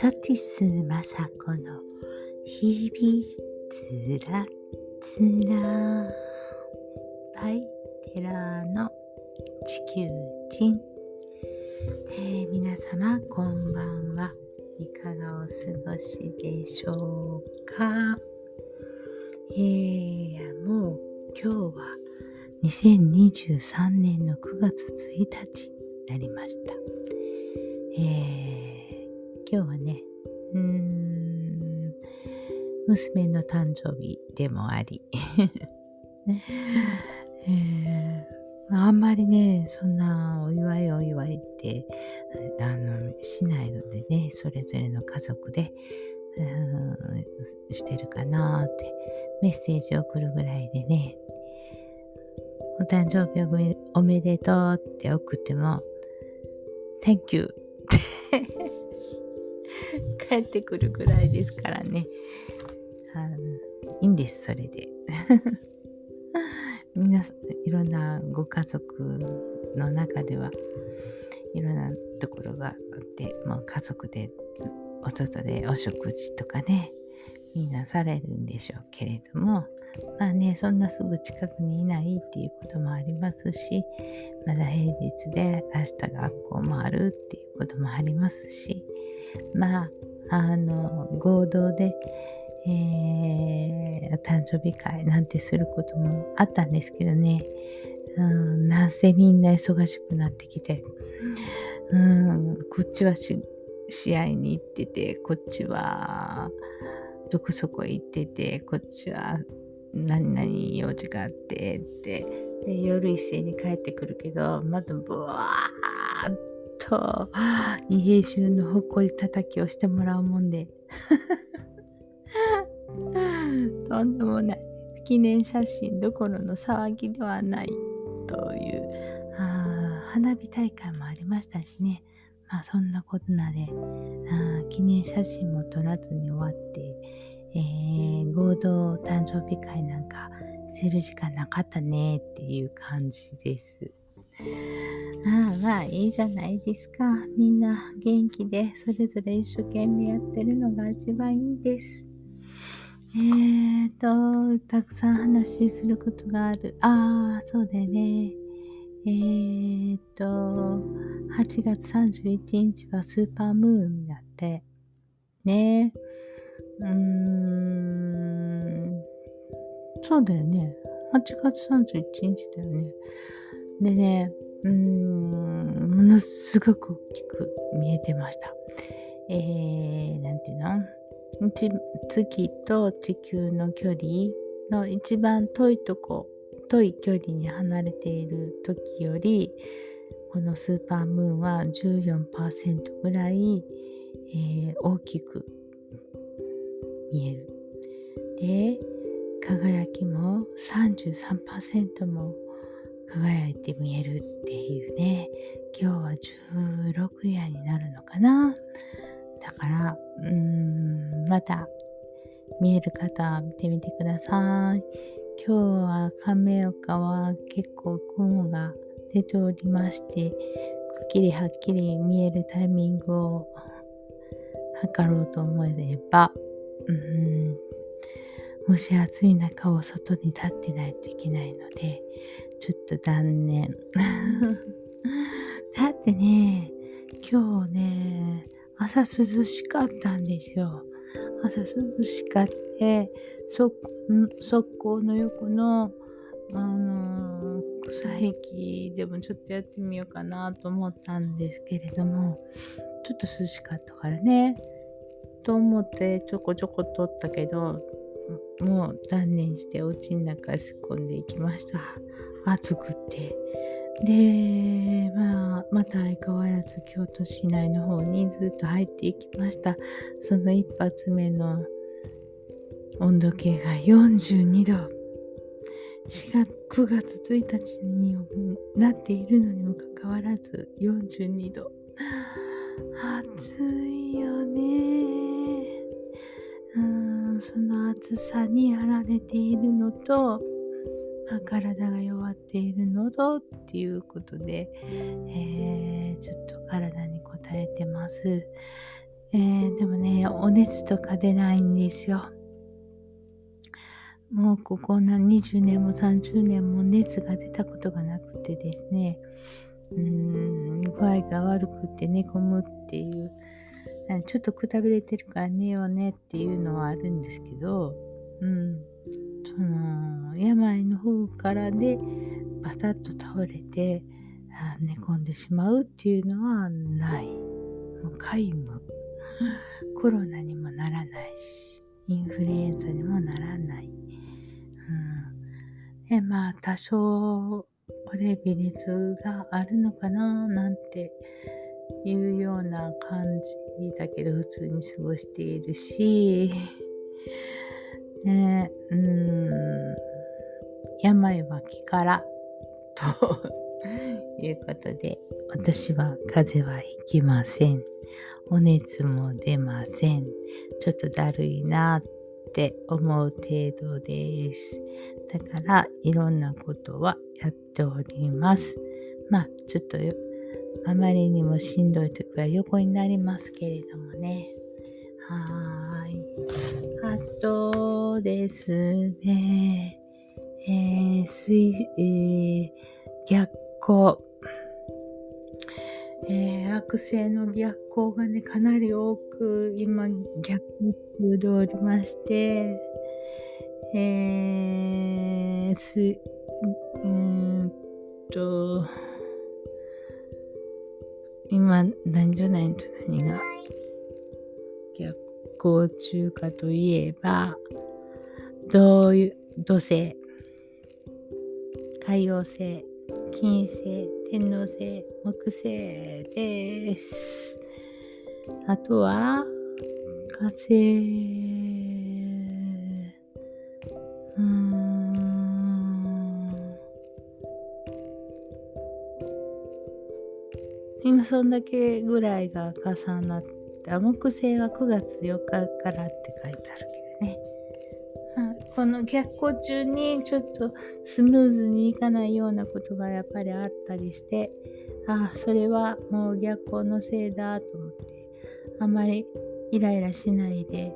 ソティスマサコの日々つらつらバイテラーの地球人、えー、皆様こんばんはいかがお過ごしでしょうかえー、もう今日は2023年の9月1日になりました。えー、今日はね、うーん、娘の誕生日でもあり、えー、あんまりね、そんなお祝いお祝いって、あの、しないのでね、それぞれの家族で、してるかなってメッセージを送るぐらいでねお誕生日おめでとうって送っても Thank you 帰ってくるぐらいですからね。あのいいんですそれで。皆さんいろんなご家族の中ではいろんなところがあってもう家族でお外でお食事とかねみんなされるんでしょうけれどもまあねそんなすぐ近くにいないっていうこともありますしまだ平日で明日学校もあるっていうこともありますしまああの合同で、えー、誕生日会なんてすることもあったんですけどね、うん、なんせみんな忙しくなってきて、うん、こっちは試合に行っててこっちはどこそこ行っててこっちは何々用事があってって。で夜一斉に帰ってくるけどまたブワと家中のほっこり叩きをしてもらうもんで。とんでもない。記念写真どころの騒ぎではないという。あ花火大会もありましたしね。まあそんなことなで。あ記念写真も撮らずに終わって、えー、合同誕生日会なんかせる時間なかったねっていう感じです。ああまあいいじゃないですか。みんな元気でそれぞれ一生懸命やってるのが一番いいです。えーと、たくさん話することがある。ああ、そうだよね。えー、っと、8月31日はスーパームーンだって。ねうーん、そうだよね。8月31日だよね。でね、うん、ものすごく大きく見えてました。えー、なんていうの？月と地球の距離の一番遠いとこ遠い距離に離れている時よりこのスーパームーンは14%ぐらい、えー、大きく見える。で輝きも33%も輝いて見えるっていうね。今日は16夜になるのかな。だからうーんまた見える方は見てみてください。今日は亀岡は結構雲が出ておりましてくっきりはっきり見えるタイミングを測ろうと思えればうん蒸し暑い中を外に立ってないといけないのでちょっと断念。だってね今日ね朝涼しかったんですよ。朝涼しかって側溝の横の、あの、草壁でもちょっとやってみようかなと思ったんですけれどもちょっと涼しかったからね。と思ってちょこちょこ撮ったけどもう断念してお家の中へ突っ込んでいきました。暑くて。で、まあ、また相変わらず京都市内の方にずっと入っていきました。その一発目の温度計が42度。4月9月1日になっているのにもかかわらず42度。暑いよね。うんその暑さにやられているのと、体が弱っている喉っていうことで、えー、ちょっと体に応えてますえー、でもね、お熱とか出ないんですよ。もうここな20年も30年も熱が出たことがなくてですね、うん、具合が悪くて寝込むっていう、ちょっとくたびれてるから寝ようねっていうのはあるんですけど、うん、その病の方からでバタッと倒れて寝込んでしまうっていうのはない。もう皆無。コロナにもならないし、インフルエンザにもならない。うん、で、まあ、多少、これ微熱があるのかななんていうような感じだけど、普通に過ごしているし、ね、うん、病は気からということで、私は風邪はひきません。お熱も出ません。ちょっとだるいなって思う程度です。だから、いろんなことはやっております。まあ、ちょっとあまりにもしんどい時は横になりますけれどもね。はーい。あとですね、えー、水、えー、逆光。えー、悪性の逆光がね、かなり多く今逆中でおりまして、えー、す、うんと、今、何じゃないと何が逆光中かといえば、どういう土星、海洋星、金星、天王星、木星です。あとは、火星、うん。今そんだけぐらいが重なって、木星は9月4日からって書いてあるけどね。この逆行中にちょっとスムーズにいかないようなことがやっぱりあったりして、ああ、それはもう逆行のせいだと思って、あまりイライラしないで、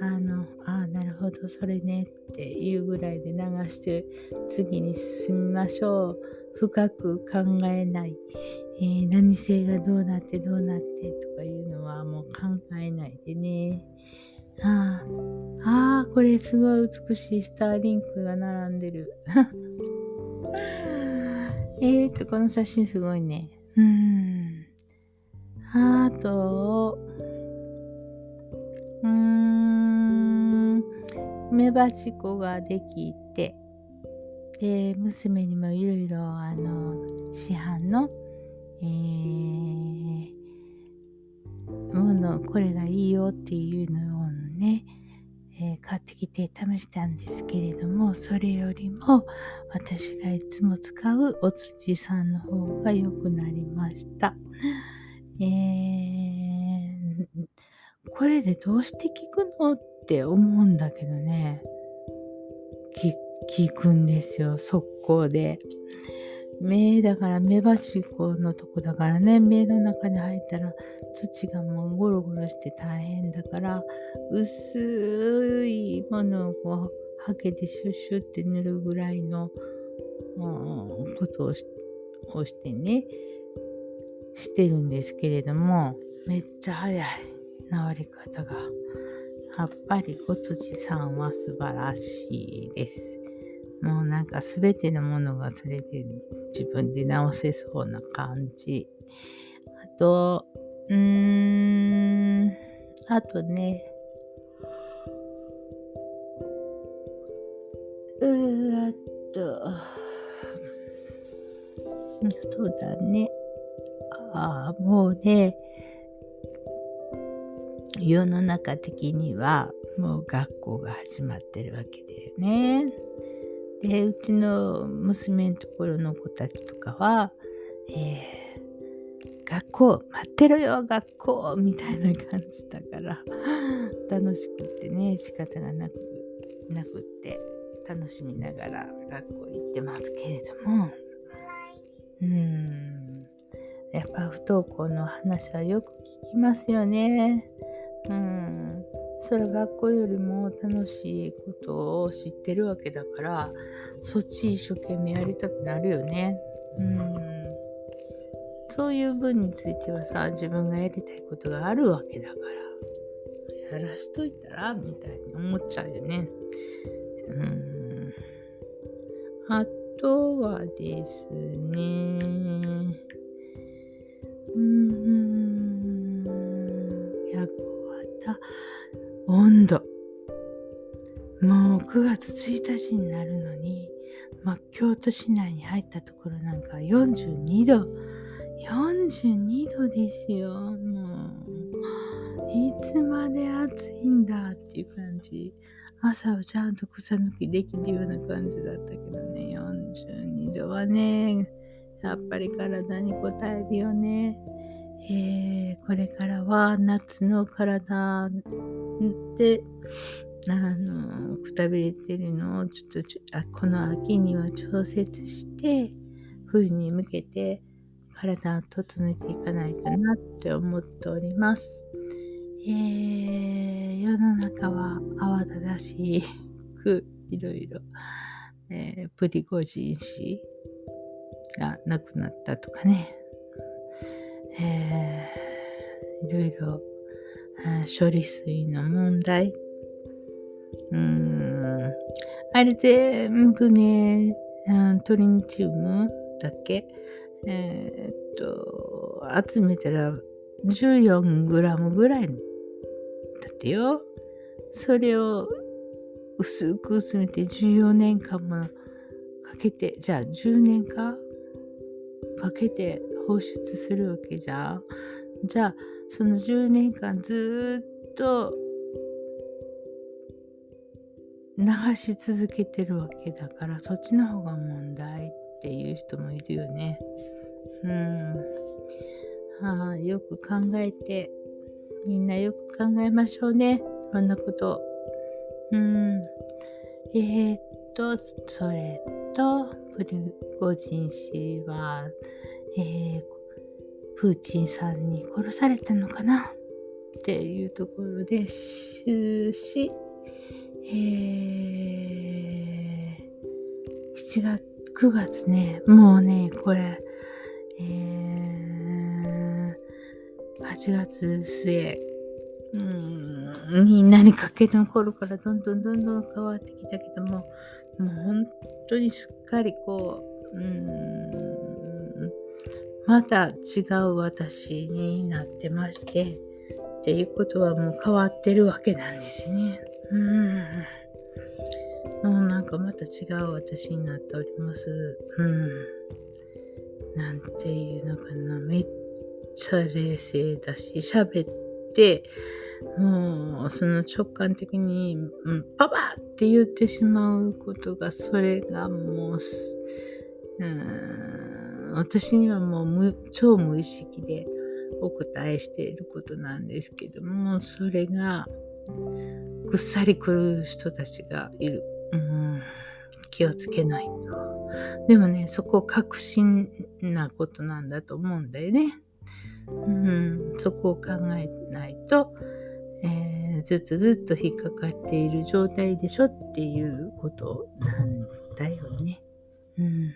あの、あ、なるほど、それねっていうぐらいで流して次に進みましょう。深く考えない。えー、何性がどうなってどうなってとかいうのはもう考えないでね。ああ、あこれすごい美しいスターリンクが並んでる。えーと、この写真すごいね。うん。あと、うーん、メバチコができて、で、娘にもいろいろ、あの、市販の、えー、もの、これがいいよっていうのをね、えー、買ってきて試したんですけれどもそれよりも私がいつも使うお土さんの方が良くなりました。えー、これでどうして効くのって思うんだけどね効くんですよ速攻で。目だから目鉢このとこだからね。目の中に入ったら土がもうゴロゴロして大変だから薄いものをこうハケでシュッシュって塗るぐらいの、ことをしをしてねしてるんですけれどもめっちゃ早い。治り方が。やっぱりお土さんは素晴らしいです。もうなんか全てのものがそれで自分で直せそうな感じ。あと、うーん、あとね、うーっと、そうだね。ああ、もうね、世の中的にはもう学校が始まってるわけだよね。でうちの娘のところの子たちとかは、えー、学校待ってろよ学校みたいな感じだから 楽しくってね仕方がなくなくって楽しみながら学校行ってますけれどもうんやっあ不登校の話はよく聞きますよね。うん。それは学校よりも楽しいことを知ってるわけだから、そっち一生懸命やりたくなるよね。うん。そういう分についてはさ、自分がやりたいことがあるわけだから、やらしといたらみたいに思っちゃうよね。うん。あとはですね、温度。もう9月1日になるのに、まあ、京都市内に入ったところなんか42度。42度ですよ。もう、いつまで暑いんだっていう感じ。朝はちゃんと草抜きできるような感じだったけどね、42度はね、やっぱり体に応えるよね。えー、これからは夏の体で、あの、くたびれてるのをちょっとあこの秋には調節して、冬に向けて体を整えていかないとなって思っております。えー、世の中は慌ただしくいろいろ、えー、プリゴジン氏が亡くなったとかね、えー、いろいろ、処理水の問題、うん、あれ全部ね、トリニチウムだっけ？えー、っと、集めたら 14g ぐらいだってよ。それを薄く薄めて14年間もかけて、じゃあ10年間かけて放出するわけじゃん。じゃあその10年間ずっと流し続けてるわけだからそっちの方が問題っていう人もいるよね。うん。ああ、よく考えて、みんなよく考えましょうね。そんなこと。うん。えー、っと、それと、プリゴジン氏は、えー、プーチンさんに殺されたのかな？っていうところで終始、えー、7月、9月ね、もうね、これ、えー、8月末、うん、に何かけの頃からどんどんどんどん変わってきたけども、もう本当にすっかりこう、うん、また違う私になってまして、っていうことはもう変わってるわけなんですね。うん。もうなんかまた違う私になっております。うん。なんていうのかな。めっちゃ冷静だし、喋って、もうその直感的に、うん、パパって言ってしまうことが、それがもう、うん、私にはもう無超無意識でお答えしていることなんですけども、それがぐっさり来る人たちがいる。うん、気をつけないと。でもね、そこ確信なことなんだと思うんだよね。うん、そこを考えないと、えー、ずっとずっと引っかかっている状態でしょっていうことなんだよね。うん。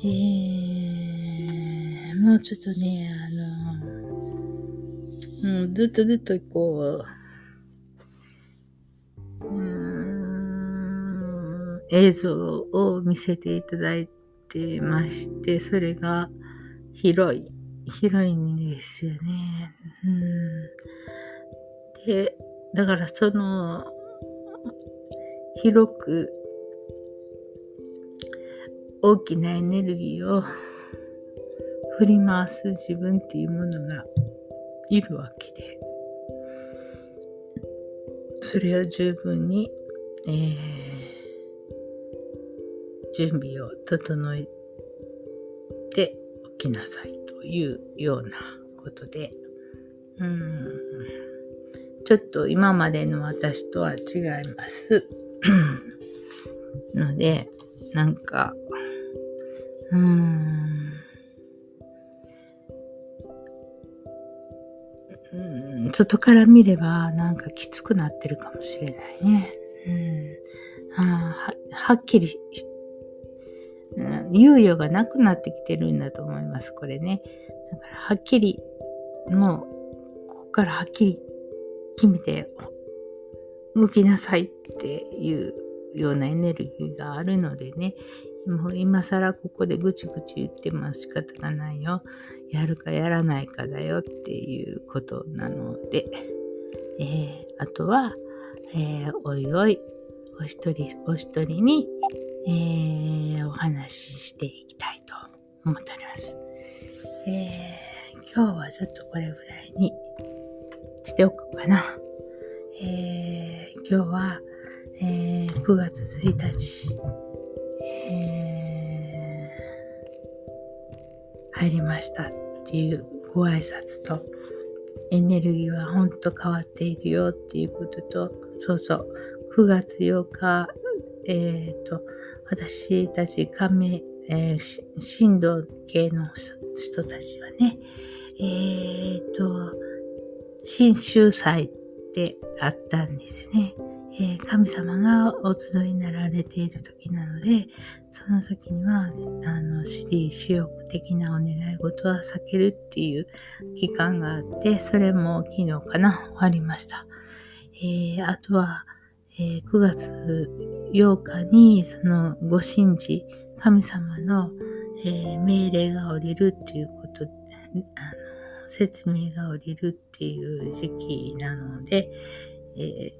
えー、もうちょっとね、あの、うん、ずっとずっとこう、うん、映像を見せていただいてまして、それが広い、広いんですよね。うん、で、だからその、広く大きなエネルギーを振り回す自分っていうものがいるわけで、それを十分に、えー、準備を整えておきなさいというようなことで、うん、ちょっと今までの私とは違います。ので、なんか、うーん。外から見ればなんかきつくなってるかもしれないね。うん、あはっきり、うん、猶予がなくなってきてるんだと思います、これね。だからはっきり、もう、ここからはっきり決めて動きなさいっていうようなエネルギーがあるのでね、もう今更ここでぐちぐち言っても仕方がないよ。やるかやらないかだよっていうことなので、えー、あとは、えー、おいおい、お一人お一人に、えー、お話ししていきたいと思っております。え、今日はちょっとこれぐらいにしておくかな。え、今日は、え、9月1日、え入りましたっていうご挨拶と、エネルギーは本当変わっているよっていうことと、そうそう、9月8日、え、ー、と、私たち加盟、えー、振動系の人たちはね、えっ、ー、と、新州祭ってあったんですね。えー、神様がお集いになられている時なので、その時には、あの、私利私欲的なお願い事は避けるっていう期間があって、それも昨日かな、終わりました。えー、あとは、えー、9月8日に、そのご神事、神様の、え、命令が降りるっていうこと、あの、説明が降りるっていう時期なので、え、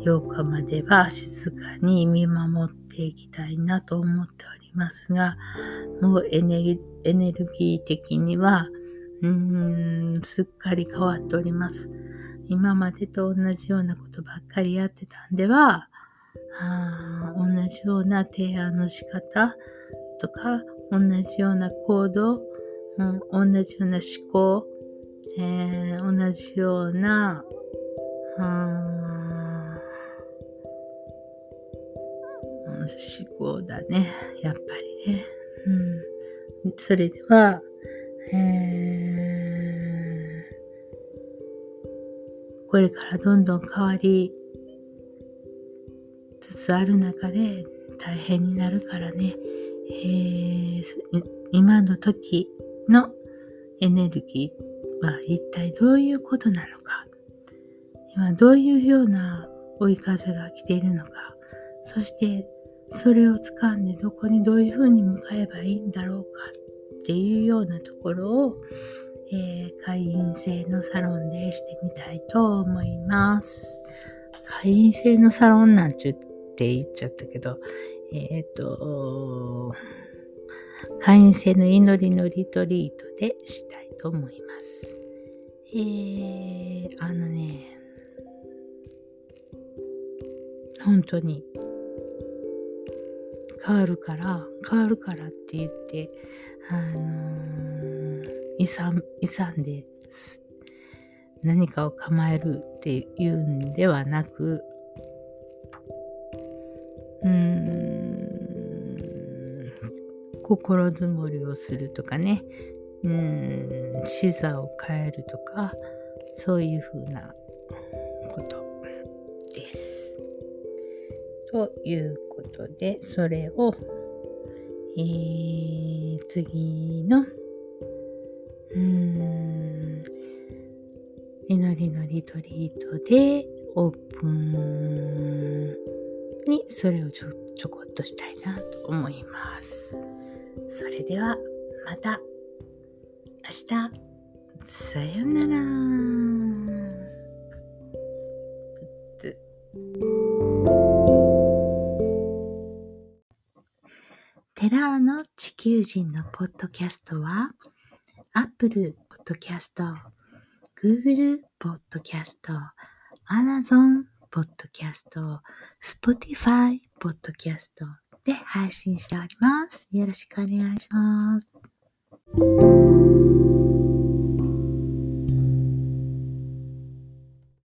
8日までは静かに見守っていきたいなと思っておりますが、もうエネルギー的には、うーん、すっかり変わっております。今までと同じようなことばっかりやってたんでは、あ同じような提案の仕方とか、同じような行動、同じような思考、えー、同じような、思考だね。やっぱりね。うん。それでは、えー、これからどんどん変わりつつある中で大変になるからね、えー、今の時のエネルギーは一体どういうことなのか、今どういうような追い風が来ているのか、そしてそれを掴んでどこにどういうふうに向かえばいいんだろうか。っていうようなところを、えー、会員制のサロンでしてみたいと思います。会員制のサロンなんちゅって言っちゃったけど、えっ、ー、と、会員制の祈りのリトリートでしたいと思います。えー、あのね、本当に変わるから、変わるからって言って、あのー、勇勇んで何かを構えるっていうんではなく、うん、心づもりをするとかね、うん、視座を変えるとか、そういうふうなことです。ということで、それを、えー、次の、うん、祈りのリトリートでオープンにそれをちょちょこっとしたいなと思います。それではまた。明日さよならテラーの地球人のポッドキャストは Apple Podcast、Google Podcast、Amazon Podcast、Spotify Podcast で配信しております。よろしくお願いします。嗯。